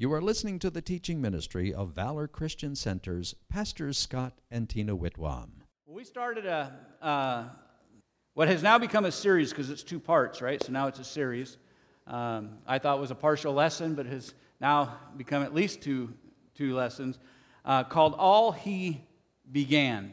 You are listening to the teaching ministry of Valor Christian Center's Pastors Scott and Tina Whitwam. We started a uh, what has now become a series because it's two parts, right? So now it's a series. Um, I thought it was a partial lesson, but has now become at least two two lessons uh, called "All He Began."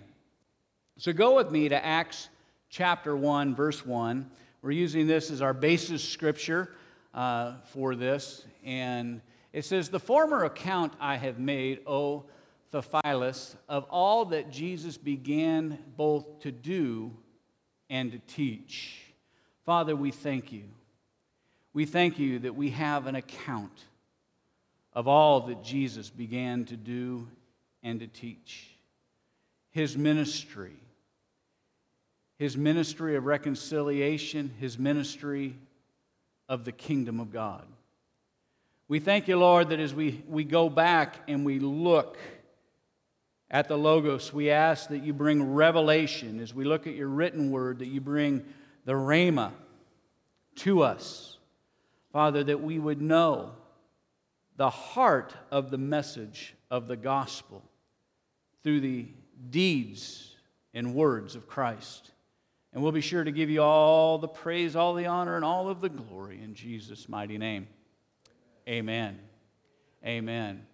So go with me to Acts chapter one, verse one. We're using this as our basis scripture uh, for this, and it says, The former account I have made, O Theophilus, of all that Jesus began both to do and to teach. Father, we thank you. We thank you that we have an account of all that Jesus began to do and to teach. His ministry, his ministry of reconciliation, his ministry of the kingdom of God. We thank you, Lord, that as we, we go back and we look at the Logos, we ask that you bring revelation. As we look at your written word, that you bring the Rhema to us. Father, that we would know the heart of the message of the gospel through the deeds and words of Christ. And we'll be sure to give you all the praise, all the honor, and all of the glory in Jesus' mighty name. Amen. Amen.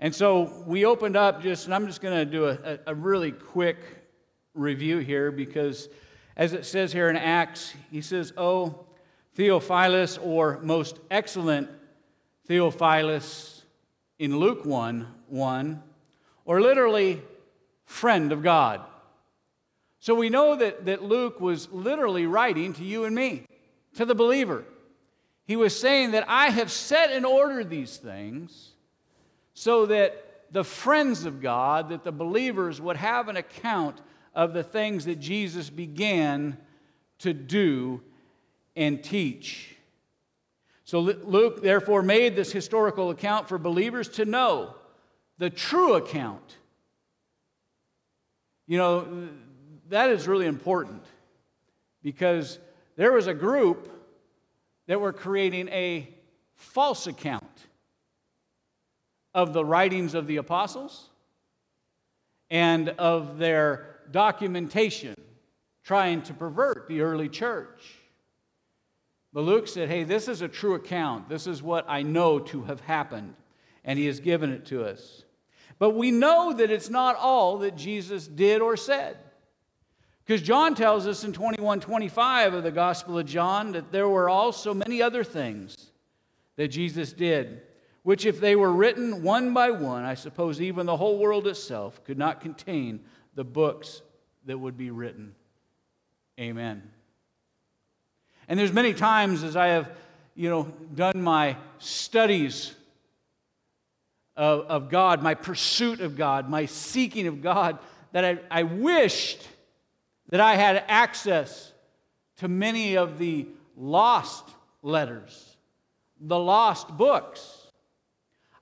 And so we opened up just, and I'm just going to do a, a, really quick review here because as it says here in Acts, he says, Oh, Theophilus, or most excellent Theophilus in Luke 1 1, or literally, friend of God. So we know that, that Luke was literally writing to you and me, to the believer. He was saying that I have set in order these things so that the friends of God, that the believers would have an account of the things that Jesus began to do and teach. So Luke therefore made this historical account for believers to know the true account. You know, that is really important because there was a group that we're creating a false account of the writings of the apostles and of their documentation, trying to pervert the early church. But Luke said, Hey, this is a true account. This is what I know to have happened. And he has given it to us. But we know that it's not all that Jesus did or said. Because John tells us in 21 25 of the Gospel of John that there were also many other things that Jesus did, which, if they were written one by one, I suppose even the whole world itself could not contain the books that would be written. Amen. And there's many times as I have, you know, done my studies of, of God, my pursuit of God, my seeking of God, that I, I wished that I had access to many of the lost letters, the lost books.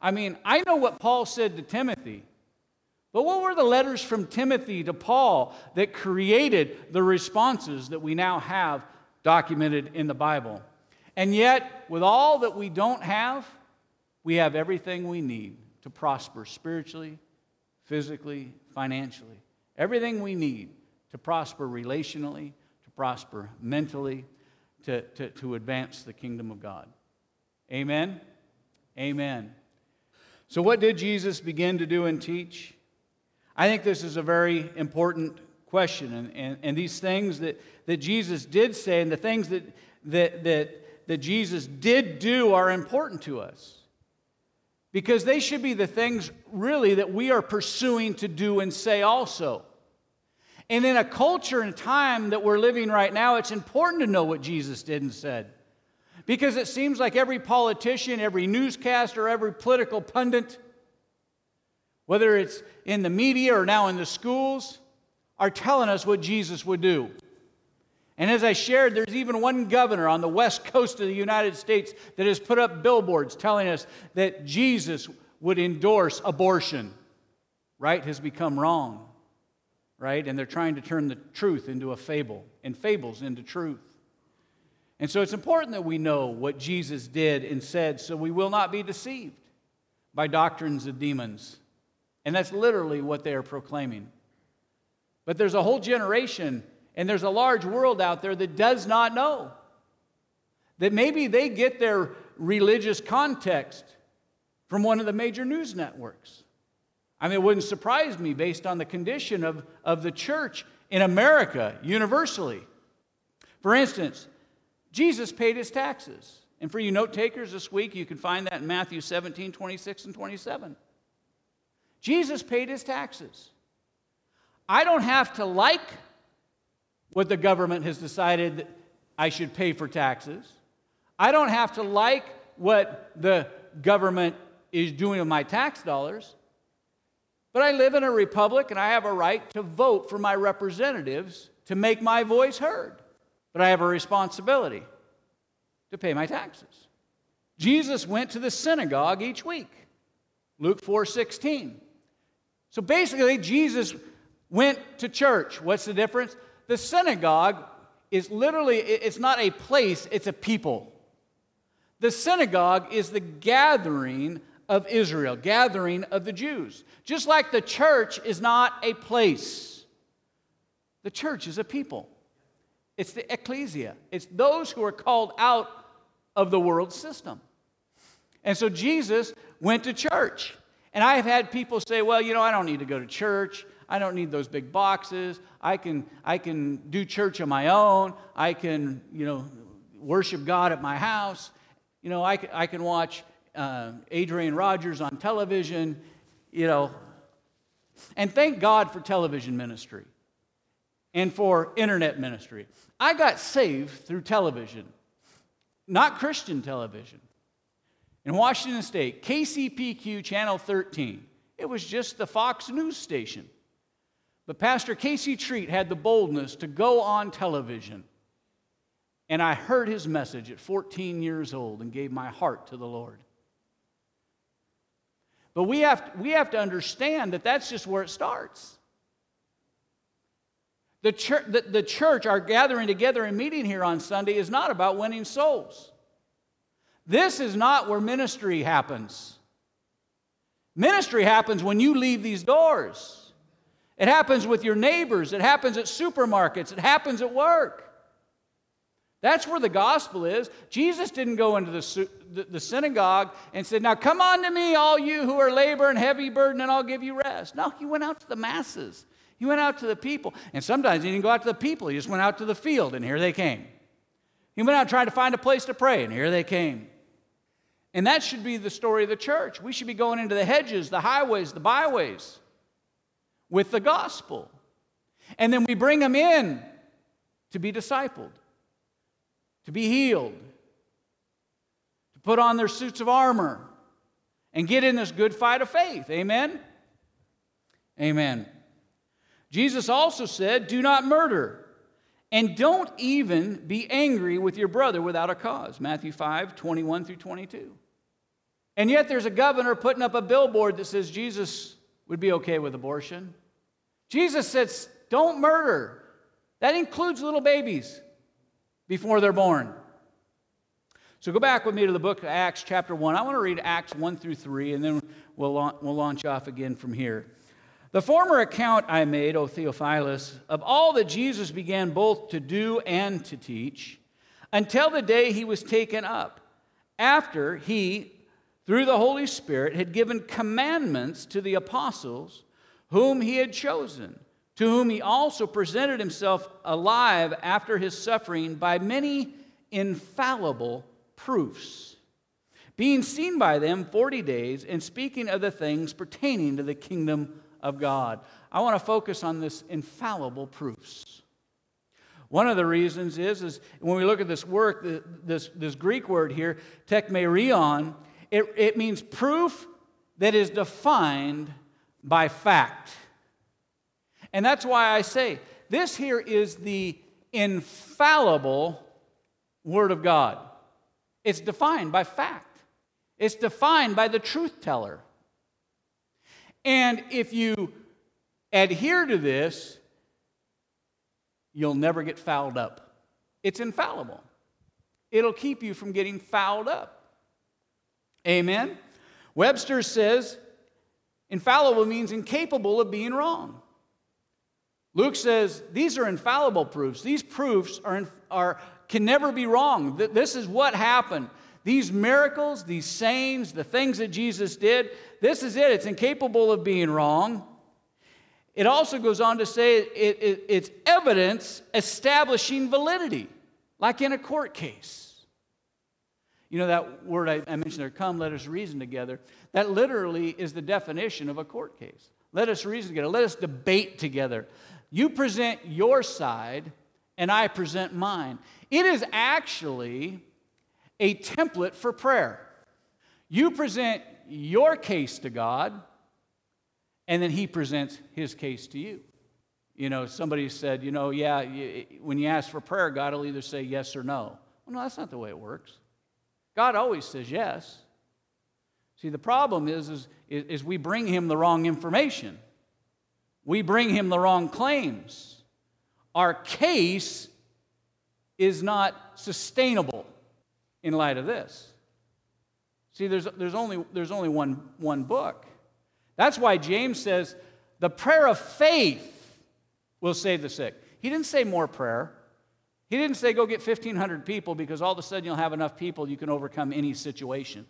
I mean, I know what Paul said to Timothy, but what were the letters from Timothy to Paul that created the responses that we now have documented in the Bible? And yet, with all that we don't have, we have everything we need to prosper spiritually, physically, financially. Everything we need to prosper relationally, to prosper mentally, to, to, to advance the kingdom of God. Amen? Amen. So, what did Jesus begin to do and teach? I think this is a very important question. And, and, and these things that, that Jesus did say and the things that, that, that, that Jesus did do are important to us. Because they should be the things really that we are pursuing to do and say also. And in a culture and time that we're living right now, it's important to know what Jesus did and said. Because it seems like every politician, every newscaster, every political pundit, whether it's in the media or now in the schools, are telling us what Jesus would do. And as I shared, there's even one governor on the west coast of the United States that has put up billboards telling us that Jesus would endorse abortion. Right has become wrong right? And they're trying to turn the truth into a fable and fables into truth. And so it's important that we know what Jesus did and said so we will not be deceived. by doctrines of demons. And that's literally what they are proclaiming. But there's a whole generation and there's a large world out there that does not know. That maybe they get their religious context from one of the major news networks. I mean, it wouldn't surprise me based on the condition of, of the church in America universally. For instance, Jesus paid his taxes. And for you note takers this week, you can find that in Matthew 17, 26, and 27. Jesus paid his taxes. I don't have to like what the government has decided that I should pay for taxes. I don't have to like what the government is doing with my tax dollars. But I live in a republic and I have a right to vote for my representatives to make my voice heard. But I have a responsibility to pay my taxes. Jesus went to the synagogue each week. Luke 4:16. So basically Jesus went to church. What's the difference? The synagogue is literally it's not a place, it's a people. The synagogue is the gathering of Israel, gathering of the Jews. Just like the church is not a place, the church is a people. It's the ecclesia, it's those who are called out of the world system. And so Jesus went to church. And I have had people say, well, you know, I don't need to go to church. I don't need those big boxes. I can, I can do church on my own. I can, you know, worship God at my house. You know, I, I can watch uh, Adrian Rogers on television, you know. And thank God for television ministry and for internet ministry. I got saved through television, not Christian television. In Washington State, KCPQ Channel 13. It was just the Fox News station. But Pastor Casey Treat had the boldness to go on television. And I heard his message at 14 years old and gave my heart to the Lord. But we have, we have to understand that that's just where it starts. The church, the, the church, our gathering together and meeting here on Sunday, is not about winning souls. This is not where ministry happens. Ministry happens when you leave these doors. It happens with your neighbors, it happens at supermarkets, it happens at work. That's where the gospel is. Jesus didn't go into the, the, synagogue and said, Now come on to me, all you who are labor and heavy burden, and I'll give you rest. No, he went out to the masses. He went out to the people. And sometimes he didn't go out to the people, he just went out to the field, and here they came. He went out trying to find a place to pray, and here they came. And that should be the story of the church. We should be going into the hedges, the highways, the byways with the gospel. And then we bring them in to be discipled, to be healed, to put on their suits of armor, and get in this good fight of faith. Amen? Amen. Jesus also said, Do not murder. And don't even be angry with your brother without a cause. Matthew 5, 21 through 22. And yet there's a governor putting up a billboard that says Jesus would be okay with abortion. Jesus says, don't murder. That includes little babies before they're born. So go back with me to the book of Acts, chapter 1. I want to read Acts 1 through 3, and then we'll, we'll launch off again from here. The former account I made, O Theophilus, of all that Jesus began both to do and to teach, until the day he was taken up, after he, through the Holy Spirit, had given commandments to the apostles whom he had chosen, to whom he also presented himself alive after his suffering by many infallible proofs, being seen by them 40 days and speaking of the things pertaining to the kingdom of God. I want to focus on this infallible proofs. One of the reasons is, is when we look at this work, this, this Greek word here, tekmerion, it, it means proof that is defined by fact. And that's why I say this here is the infallible Word of God. It's defined by fact, it's defined by the truth teller. And if you adhere to this, you'll never get fouled up. It's infallible, it'll keep you from getting fouled up. Amen? Webster says infallible means incapable of being wrong. Luke says these are infallible proofs. These proofs are, are, can never be wrong. This is what happened. These miracles, these sayings, the things that Jesus did, this is it. It's incapable of being wrong. It also goes on to say it, it, it's evidence establishing validity, like in a court case. You know that word I, I mentioned there, come, let us reason together. That literally is the definition of a court case. Let us reason together. Let us debate together. You present your side, and I present mine. It is actually a template for prayer. You present your case to God, and then He presents His case to you. You know, somebody said, you know, yeah, when you ask for prayer, God will either say yes or no. Well, no, that's not the way it works. God always says yes. See, the problem is, is, is we bring Him the wrong information. We bring Him the wrong claims. Our case is not sustainable in light of this. See, there's, there's only, there's only one, one book. That's why James says the prayer of faith will save the sick. He didn't say more prayer. He didn't say go get 1,500 people because all of a sudden you'll have enough people you can overcome any situation.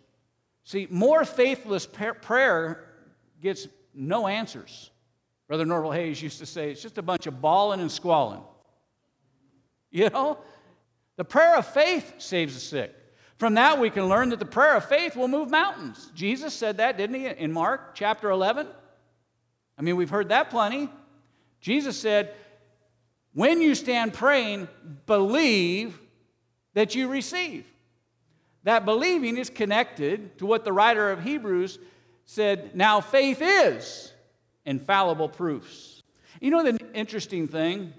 See, more faithless prayer gets no answers. Brother Norval Hayes used to say it's just a bunch of bawling and squalling. You know? The prayer of faith saves the sick. From that, we can learn that the prayer of faith will move mountains. Jesus said that, didn't he, in Mark chapter 11? I mean, we've heard that plenty. Jesus said, when you stand praying, believe that you receive. That believing is connected to what the writer of Hebrews said now faith is infallible proofs. You know, the interesting thing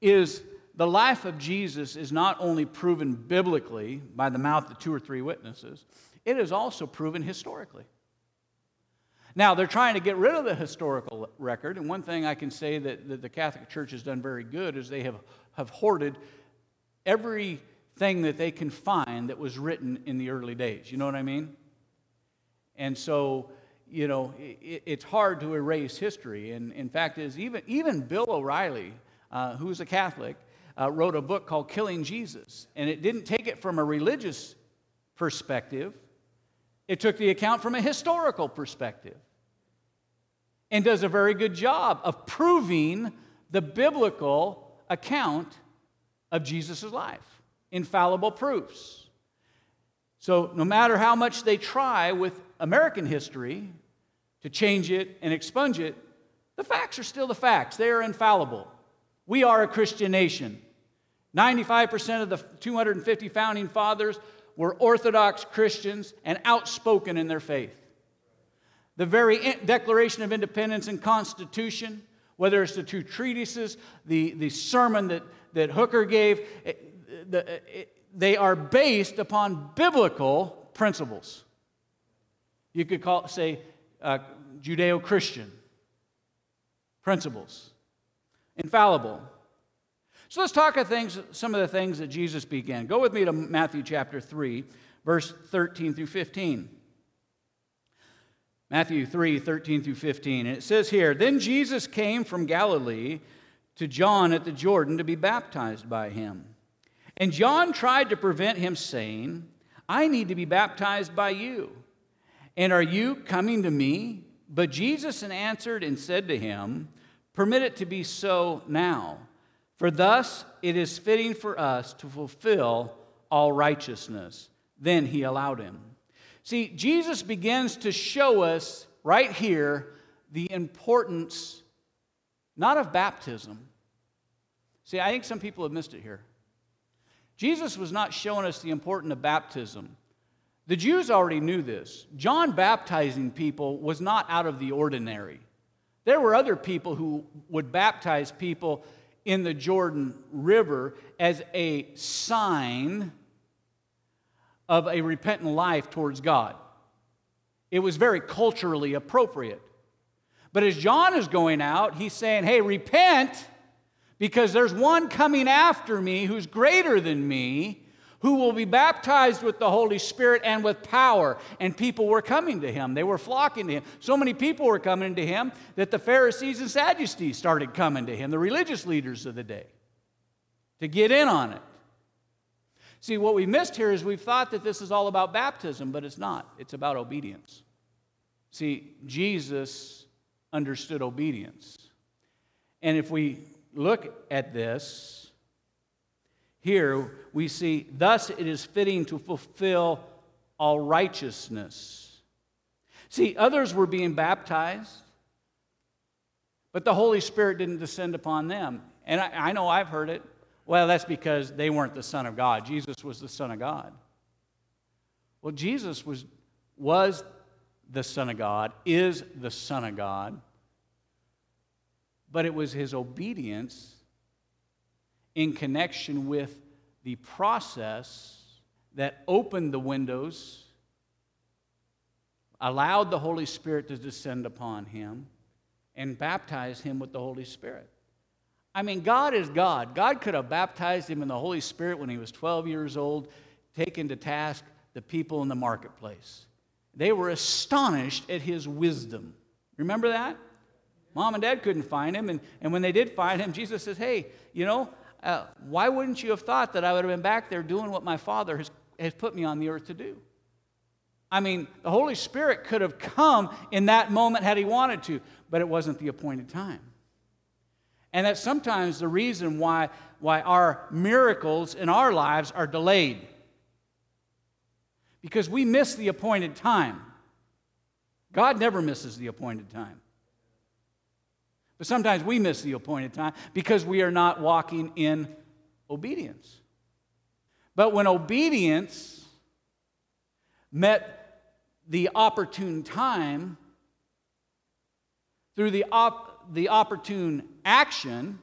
is the life of Jesus is not only proven biblically by the mouth of two or three witnesses, it is also proven historically. Now, they're trying to get rid of the historical record, and one thing I can say that, that the Catholic Church has done very good is they have, have hoarded everything that they can find that was written in the early days. You know what I mean? And so, you know, it, it's hard to erase history. And in fact, is even, even Bill O'Reilly, uh, who's a Catholic, uh, wrote a book called Killing Jesus. And it didn't take it from a religious perspective, it took the account from a historical perspective and does a very good job of proving the biblical account of Jesus' life. Infallible proofs. So, no matter how much they try with American history to change it and expunge it, the facts are still the facts. They are infallible. We are a Christian nation. 95% of the 250 founding fathers were Orthodox Christians and outspoken in their faith. The very Declaration of Independence and Constitution, whether it's the two treatises, the, the sermon that, that Hooker gave, it, the, it, they are based upon biblical principles. You could call say, uh, Judeo Christian principles, infallible. So let's talk of things, some of the things that Jesus began. Go with me to Matthew chapter 3, verse 13 through 15. Matthew 3, 13 through 15. And it says here Then Jesus came from Galilee to John at the Jordan to be baptized by him. And John tried to prevent him, saying, I need to be baptized by you. And are you coming to me? But Jesus answered and said to him, Permit it to be so now for thus it is fitting for us to fulfill all righteousness. Then he allowed him. See, Jesus begins to show us right here the importance not of baptism. See, I think some people have missed it here. Jesus was not showing us the importance of baptism. The Jews already knew this. John baptizing people was not out of the ordinary. There were other people who would baptize people in the Jordan River as a sign of a repentant life towards God. It was very culturally appropriate. But as John is going out, he's saying, Hey, repent, because there's one coming after me who's greater than me, who will be baptized with the Holy Spirit and with power. And people were coming to him. They were flocking to him. So many people were coming to him that the Pharisees and Sadducees started coming to him, the religious leaders of the day, to get in on it. See, what we missed here is we've thought that this is all about baptism, but it's not. It's about obedience. See, Jesus understood obedience. And if we look at this, here we see, thus it is fitting to fulfill all righteousness. See, others were being baptized, but the Holy Spirit didn't descend upon them. And I, I know I've heard it. Well, that's because they weren't the Son of God. Jesus was the Son of God. Well, Jesus was, was the Son of God, is the Son of God, but it was his obedience in connection with the process that opened the windows, allowed the Holy Spirit to descend upon him, and baptize him with the Holy Spirit. I mean, God is God. God could have baptized him in the Holy Spirit when he was 12 years old, taken to task the people in the marketplace. They were astonished at his wisdom. Remember that? Mom and dad couldn't find him, and, and when they did find him, Jesus says, Hey, you know, uh, why wouldn't you have thought that I would have been back there doing what my Father has, has put me on the earth to do? I mean, the Holy Spirit could have come in that moment had he wanted to, but it wasn't the appointed time. And that's sometimes the reason why, why our miracles in our lives are delayed. Because we miss the appointed time. God never misses the appointed time. But sometimes we miss the appointed time because we are not walking in obedience. But when obedience met the opportune time through the, op- the opportune action,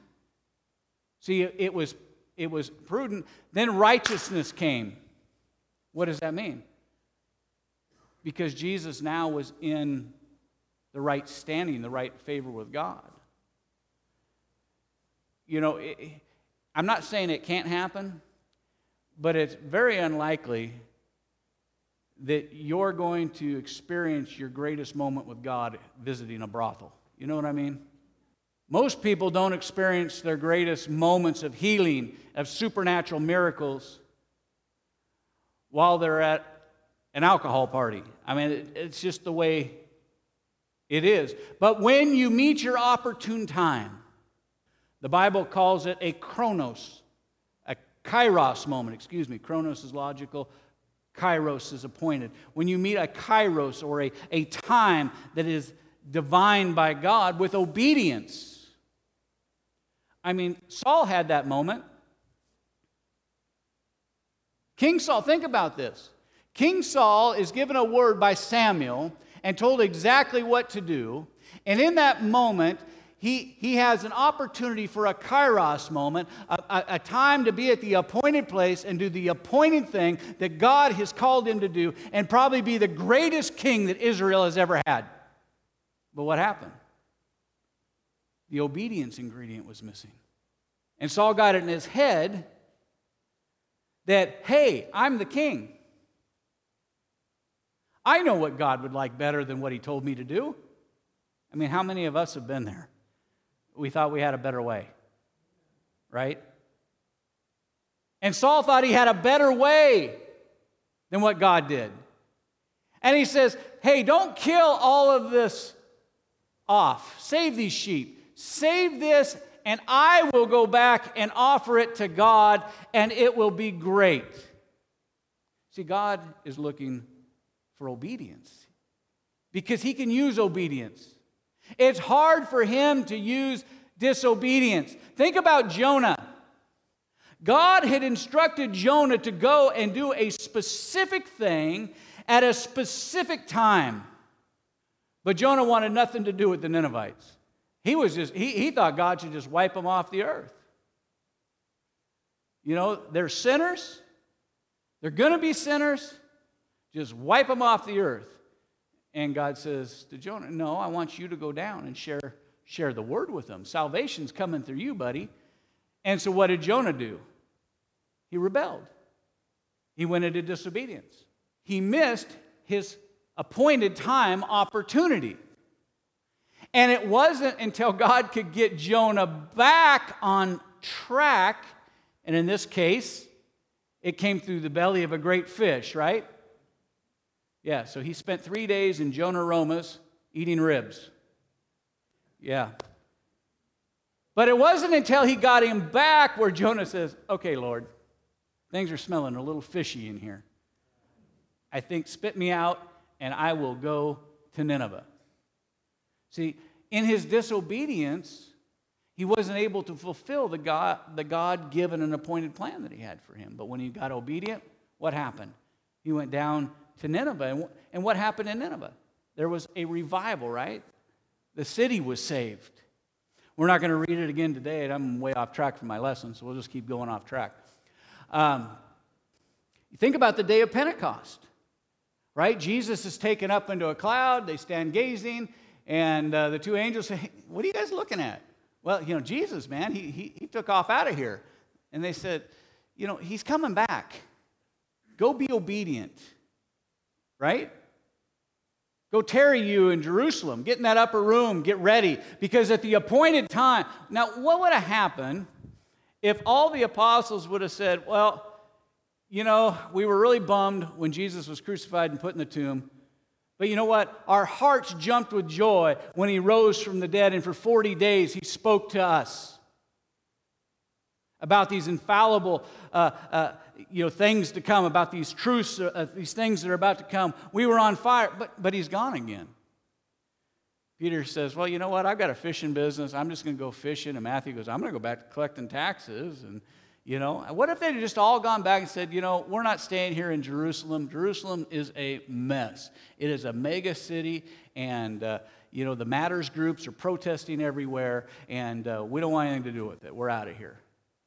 see, it was, it was prudent, then righteousness came. What does that mean? Because Jesus now was in the right standing, the right favor with God you know, it, I'm not saying it can't happen, but it's very unlikely that you're going to experience your greatest moment with God visiting a brothel. You know what I mean? Most people don't experience their greatest moments of healing, of supernatural miracles, while they're at an alcohol party. I mean, it's just the way it is. But when you meet your opportune time, the Bible calls it a chronos, a kairos moment. Excuse me, chronos is logical, kairos is appointed. When you meet a kairos or a, a time that is divine by God with obedience. I mean, Saul had that moment. King Saul, think about this. King Saul is given a word by Samuel and told exactly what to do. And in that moment, he, he has an opportunity for a kairos moment, a, a, a, time to be at the appointed place and do the appointed thing that God has called him to do, and probably be the greatest king that Israel has ever had. But what happened? The obedience ingredient was missing. And Saul got it in his head that, hey, I'm the king. I know what God would like better than what he told me to do. I mean, how many of us have been there? We thought we had a better way. Right? And Saul thought he had a better way than what God did. And he says, Hey, don't kill all of this off. Save these sheep. Save this, and I will go back and offer it to God, and it will be great. See, God is looking for obedience because He can use obedience. It's hard for him to use disobedience. Think about Jonah. God had instructed Jonah to go and do a specific thing at a specific time. But Jonah wanted nothing to do with the Ninevites. He was just he, he thought God should just wipe them off the earth. You know, they're sinners. They're going to be sinners. Just wipe them off the earth. And God says to Jonah, No, I want you to go down and share, share the word with them. Salvation's coming through you, buddy. And so what did Jonah do? He rebelled. he went into disobedience. He missed his appointed time opportunity. And it wasn't until God could get Jonah back on track, and in this case, it came through the belly of a great fish, right? Yeah, so he spent three days in Jonah Romas eating ribs. Yeah. But it wasn't until he got him back where Jonah says, Okay, Lord, things are smelling a little fishy in here. I think spit me out and I will go to Nineveh. See, in his disobedience, he wasn't able to fulfill the God, the God given and appointed plan that he had for him. But when he got obedient, what happened? He went down to Nineveh. And, what happened in Nineveh? There was a revival, right? The city was saved. We're not going to read it again today, and I'm way off track from my lesson, so we'll just keep going off track. Um, think about the day of Pentecost, right? Jesus is taken up into a cloud, they stand gazing, and uh, the two angels say, What are you guys looking at? Well, you know, Jesus, man, he, he, he took off out of here. And they said, You know, he's coming back. Go be obedient, right? Go tarry you in Jerusalem. Get in that upper room. Get ready. Because at the appointed time, now, what would have happened if all the apostles would have said, Well, you know, we were really bummed when Jesus was crucified and put in the tomb. But you know what? Our hearts jumped with joy when he rose from the dead, and for 40 days he spoke to us about these infallible uh, uh, you know, things to come, about these truths, uh, these things that are about to come. We were on fire, but, but he's gone again. Peter says, Well, you know what? I've got a fishing business. I'm just going to go fishing. And Matthew goes, I'm going to go back to collecting taxes. And, you know, what if they'd just all gone back and said, You know, we're not staying here in Jerusalem. Jerusalem is a mess. It is a mega city, and, uh, you know, the matters groups are protesting everywhere, and uh, we don't want anything to do with it. We're out of here.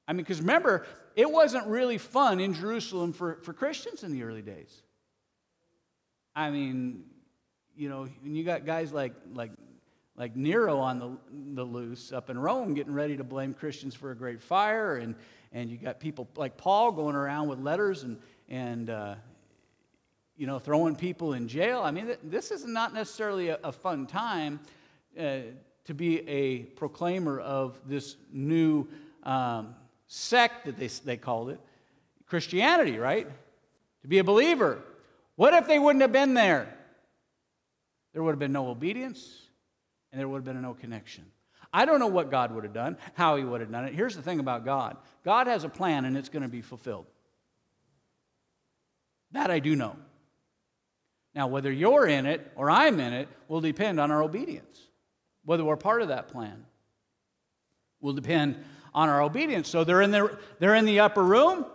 I mean, because remember, it wasn't really fun in Jerusalem for, for Christians in the early days. I mean, you know, when you got guys like, like, like Nero on the, the loose up in Rome getting ready to blame Christians for a great fire, and, and you got people like Paul going around with letters and, and uh, you know, throwing people in jail. I mean, this is not necessarily a, a fun time uh, to be a proclaimer of this new um, sect that they, they called it Christianity, right? To be a believer. What if they wouldn't have been there? There would have been no obedience and there would have been no connection. I don't know what God would have done, how He would have done it. Here's the thing about God God has a plan and it's going to be fulfilled. That I do know. Now, whether you're in it or I'm in it will depend on our obedience. Whether we're part of that plan will depend on our obedience. So they're in the, they're in the upper room,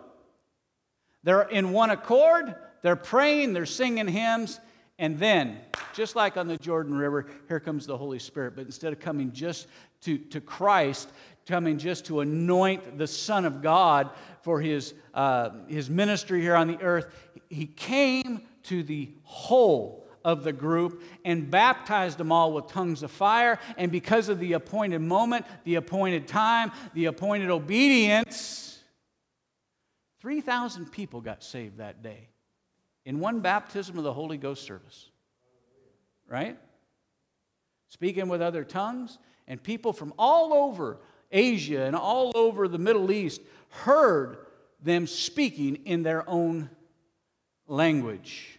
they're in one accord, they're praying, they're singing hymns, and then, just like on the Jordan River, here comes the Holy Spirit. But instead of coming just to, to Christ, coming just to anoint the Son of God for his, uh, his ministry here on the earth, he came to the whole of the group and baptized them all with tongues of fire. And because of the appointed moment, the appointed time, the appointed obedience, 3,000 people got saved that day in one baptism of the Holy Ghost service. Right? Speaking with other tongues, and people from all over Asia and all over the Middle East heard them speaking in their own language.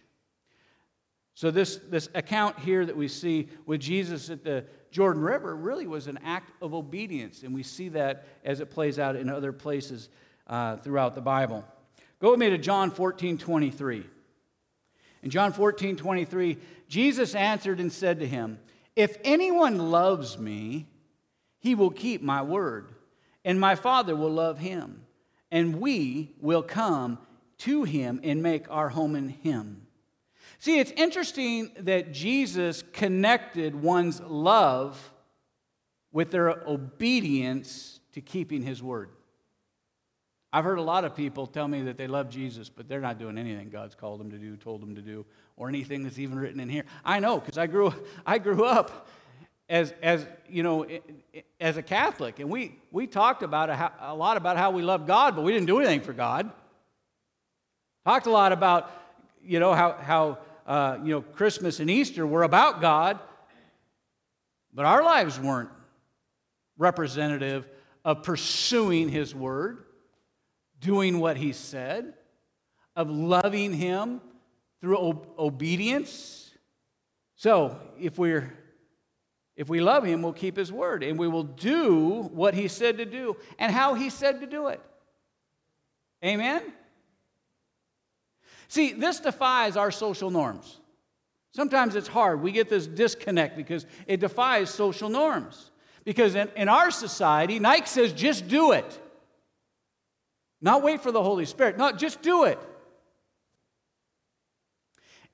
So, this, this account here that we see with Jesus at the Jordan River really was an act of obedience, and we see that as it plays out in other places uh, throughout the Bible. Go with me to John 14 23. In John 14 23, Jesus answered and said to him, If anyone loves me, he will keep my word, and my Father will love him, and we will come to him and make our home in him. See, it's interesting that Jesus connected one's love with their obedience to keeping his word. I've heard a lot of people tell me that they love Jesus, but they're not doing anything God's called them to do, told them to do, or anything that's even written in here. I know because I grew, I grew up as, as you know, as a Catholic, and we, we talked about a, a lot about how we love God, but we didn't do anything for God. Talked a lot about, you know, how, how uh, you know, Christmas and Easter were about God, but our lives weren't representative of pursuing His Word, doing what He said, of loving Him through o- obedience. So, if we're if we love him, we'll keep his word and we will do what he said to do and how he said to do it. Amen? See, this defies our social norms. Sometimes it's hard. We get this disconnect because it defies social norms. Because in, in our society, Nike says just do it. Not wait for the Holy Spirit. No, just do it.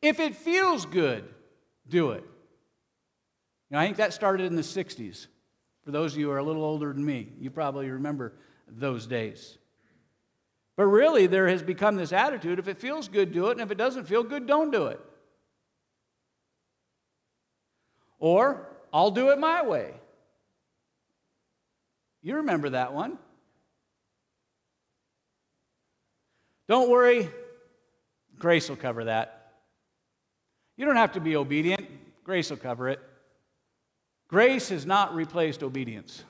If it feels good, do it. You know, I think that started in the 60s. For those of you who are a little older than me, you probably remember those days. But really, there has become this attitude if it feels good, do it, and if it doesn't feel good, don't do it. Or, I'll do it my way. You remember that one. Don't worry, grace will cover that. You don't have to be obedient, grace will cover it. Grace has not replaced obedience.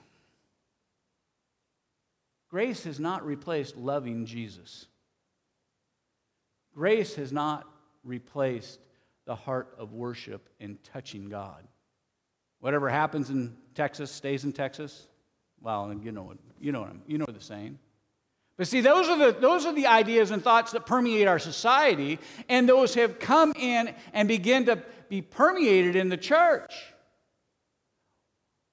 Grace has not replaced loving Jesus. Grace has not replaced the heart of worship and touching God. Whatever happens in Texas stays in Texas. Well, you know what you know what I'm, you know the saying. But see, those are the those are the ideas and thoughts that permeate our society, and those have come in and begin to be permeated in the church.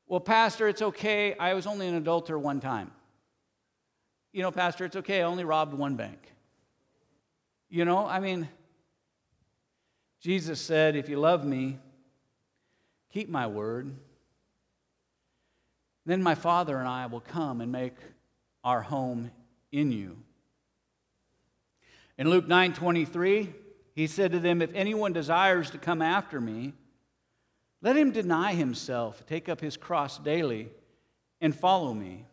Well, Pastor, it's okay. I was only an adulterer one time. You know, Pastor, it's okay. I only robbed one bank. You know, I mean, Jesus said, If you love me, keep my word. Then my Father and I will come and make our home in you. In Luke 9 23, he said to them, If anyone desires to come after me, let him deny himself, take up his cross daily, and follow me.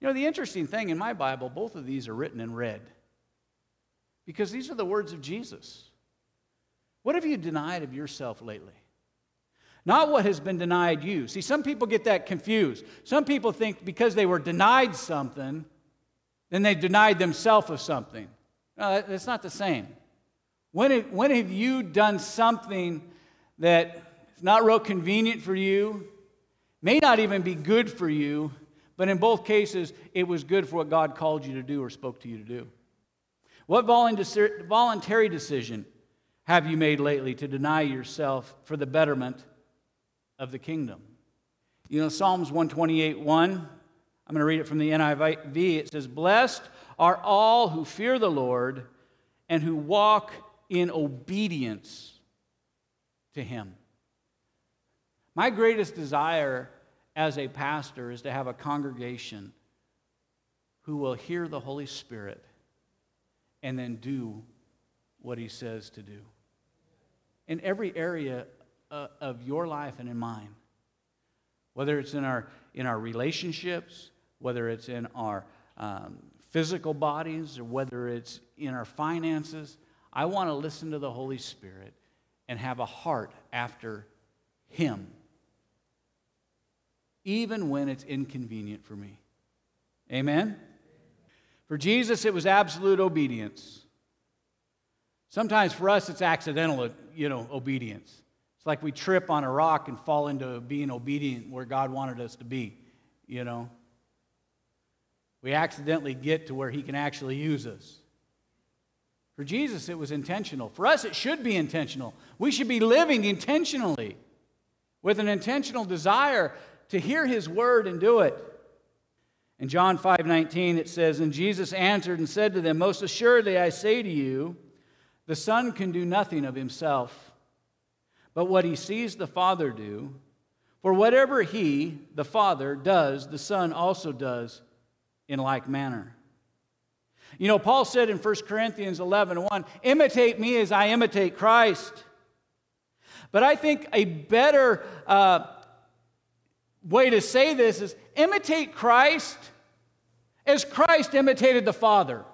You know, the interesting thing in my Bible, both of these are written in red because these are the words of Jesus. What have you denied of yourself lately? Not what has been denied you. See, some people get that confused. Some people think because they were denied something, then they denied themselves of something. No, that's not the same. When have, when have you done something that is not real convenient for you, may not even be good for you, but in both cases, it was good for what God called you to do or spoke to you to do. What voluntary decision have you made lately to deny yourself for the betterment of the kingdom? You know, Psalms 128 1, I'm going to read it from the NIV. It says, Blessed are all who fear the Lord and who walk in obedience to him. My greatest desire as a pastor is to have a congregation who will hear the Holy Spirit and then do what he says to do. In every area uh, of your life and in mine, whether it's in our, in our relationships, whether it's in our um, physical bodies, or whether it's in our finances, I want to listen to the Holy Spirit and have a heart after Him even when it's inconvenient for me. Amen? For Jesus, it was absolute obedience. Sometimes for us, it's accidental, you know, obedience. It's like we trip on a rock and fall into being obedient where God wanted us to be, you know. We accidentally get to where He can actually use us. For Jesus, it was intentional. For us, it should be intentional. We should be living intentionally with an intentional desire to hear his word and do it. In John 5 19, it says, And Jesus answered and said to them, Most assuredly I say to you, the Son can do nothing of himself, but what he sees the Father do. For whatever he, the Father, does, the Son also does in like manner. You know, Paul said in 1 Corinthians 11 1, imitate me as I imitate Christ. But I think a better uh, way to say this is imitate Christ as Christ imitated the Father.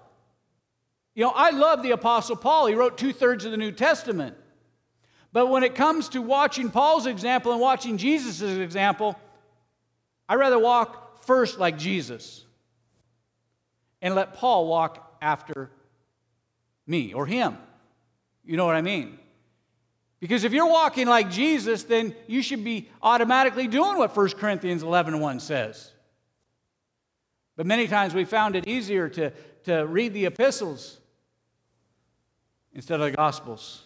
You know, I love the Apostle Paul. He wrote two thirds of the New Testament. But when it comes to watching Paul's example and watching Jesus' example, I'd rather walk first like Jesus and let Paul walk after me or him. You know what I mean? Because if you're walking like Jesus, then you should be automatically doing what 1 Corinthians 11 1 says. But many times we found it easier to, to read the epistles instead of the gospels.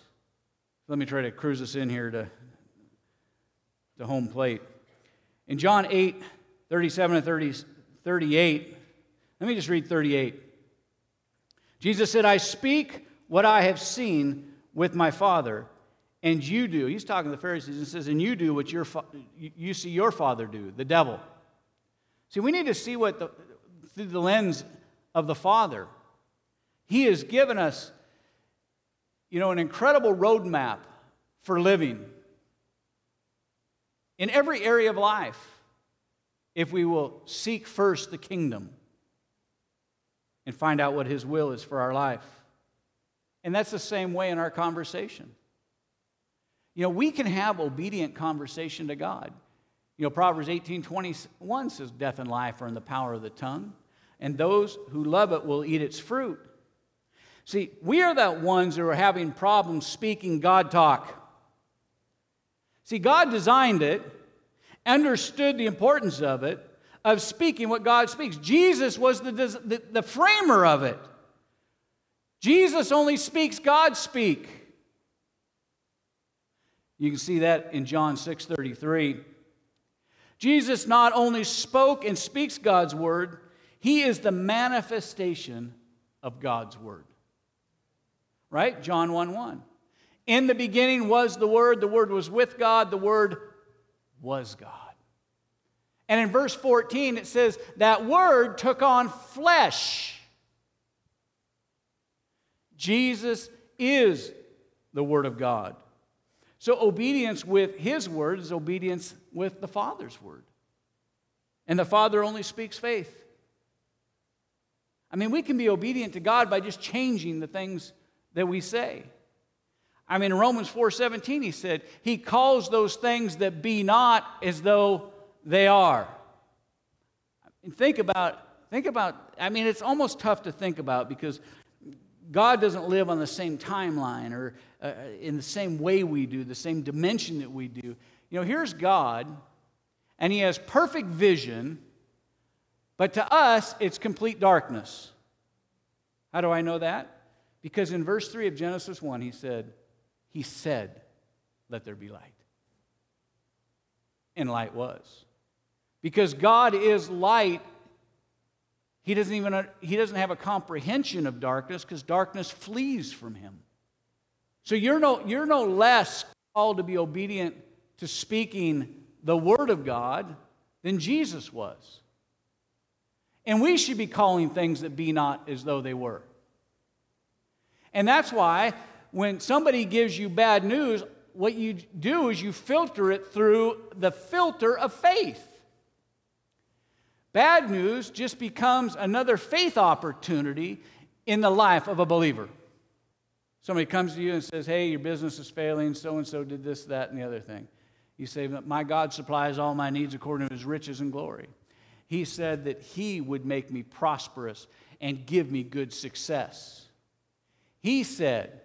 Let me try to cruise us in here to the home plate. In John 8, 37 and 30, 38, let me just read 38. Jesus said, I speak what I have seen with my Father, and you do. He's talking to the Pharisees and says, and you do what your fa- you see your father do, the devil. See, we need to see what the, through the lens of the Father. He has given us you know, an incredible roadmap for living in every area of life if we will seek first the kingdom and find out what His will is for our life. And that's the same way in our conversation. You know, we can have obedient conversation to God. You know, Proverbs 18 21 says, Death and life are in the power of the tongue, and those who love it will eat its fruit. See, we are the ones who are having problems speaking God talk. See, God designed it, understood the importance of it, of speaking what God speaks. Jesus was the, the, the framer of it. Jesus only speaks God speak. You can see that in John 6:33. Jesus not only spoke and speaks God's word, he is the manifestation of God's word right? John 1 1. In the beginning was the Word, the Word was with God, the Word was God. And in verse 14, it says, That Word took on flesh. Jesus is the Word of God. So obedience with His Word is obedience with the Father's Word. And the Father only speaks faith. I mean, we can be obedient to God by just changing the things that we say. I mean, in Romans 4:17, he said, He calls those things that be not as though they are. And think about, think about, I mean, it's almost tough to think about because God doesn't live on the same timeline or uh, in the same way we do, the same dimension that we do. You know, here's God, and He has perfect vision, but to us, it's complete darkness. How do I know that? Because in verse 3 of Genesis 1, he said, He said, Let there be light. And light was. Because God is light, he doesn't even uh, he doesn't have a comprehension of darkness because darkness flees from him. So you're no, you're no less called to be obedient to speaking the word of God than Jesus was. And we should be calling things that be not as though they were. And that's why when somebody gives you bad news, what you do is you filter it through the filter of faith. Bad news just becomes another faith opportunity in the life of a believer. Somebody comes to you and says, Hey, your business is failing, so and so did this, that, and the other thing. You say, My God supplies all my needs according to his riches and glory. He said that he would make me prosperous and give me good success. He said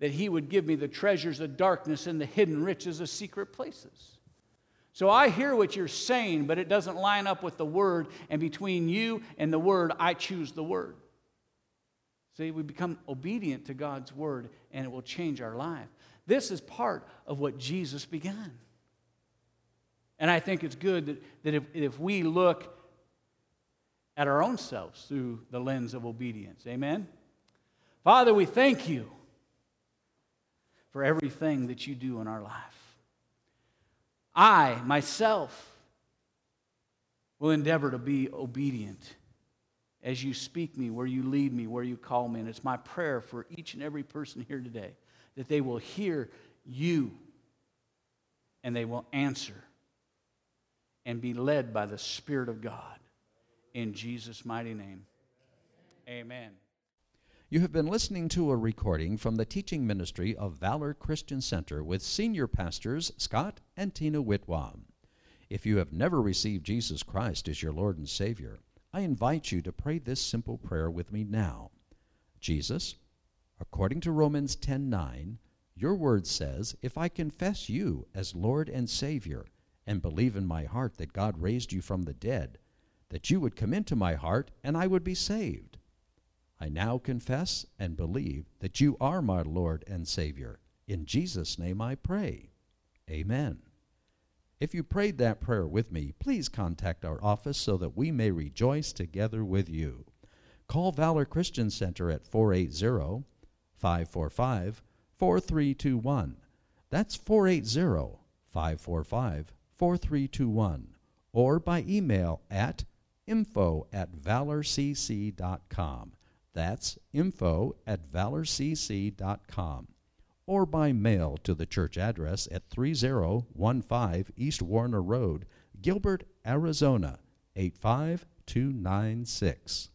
that He would give me the treasures of darkness and the hidden riches of secret places. So I hear what you're saying, but it doesn't line up with the Word, and between you and the Word, I choose the Word. See, we become obedient to God's Word, and it will change our life. This is part of what Jesus began. And I think it's good that, that if, if we look at our own selves through the lens of obedience. Amen? Father, we thank you for everything that you do in our life. I, myself, will endeavor to be obedient as you speak me, where you lead me, where you call me. And it's my prayer for each and every person here today that they will hear you and they will answer and be led by the Spirit of God. In Jesus' mighty name, amen. You have been listening to a recording from the teaching ministry of Valor Christian Center with senior pastors Scott and Tina Whitwam. If you have never received Jesus Christ as your Lord and Savior, I invite you to pray this simple prayer with me now. Jesus, according to Romans 10:9, your word says, "If I confess you as Lord and Savior and believe in my heart that God raised you from the dead, that you would come into my heart and I would be saved." I now confess and believe that you are my Lord and Savior. In Jesus' name I pray. Amen. If you prayed that prayer with me, please contact our office so that we may rejoice together with you. Call Valor Christian Center at 480 545 4321. That's 480 545 4321. Or by email at info at valorcc.com. That's info at valorcc.com or by mail to the church address at 3015 East Warner Road, Gilbert, Arizona 85296.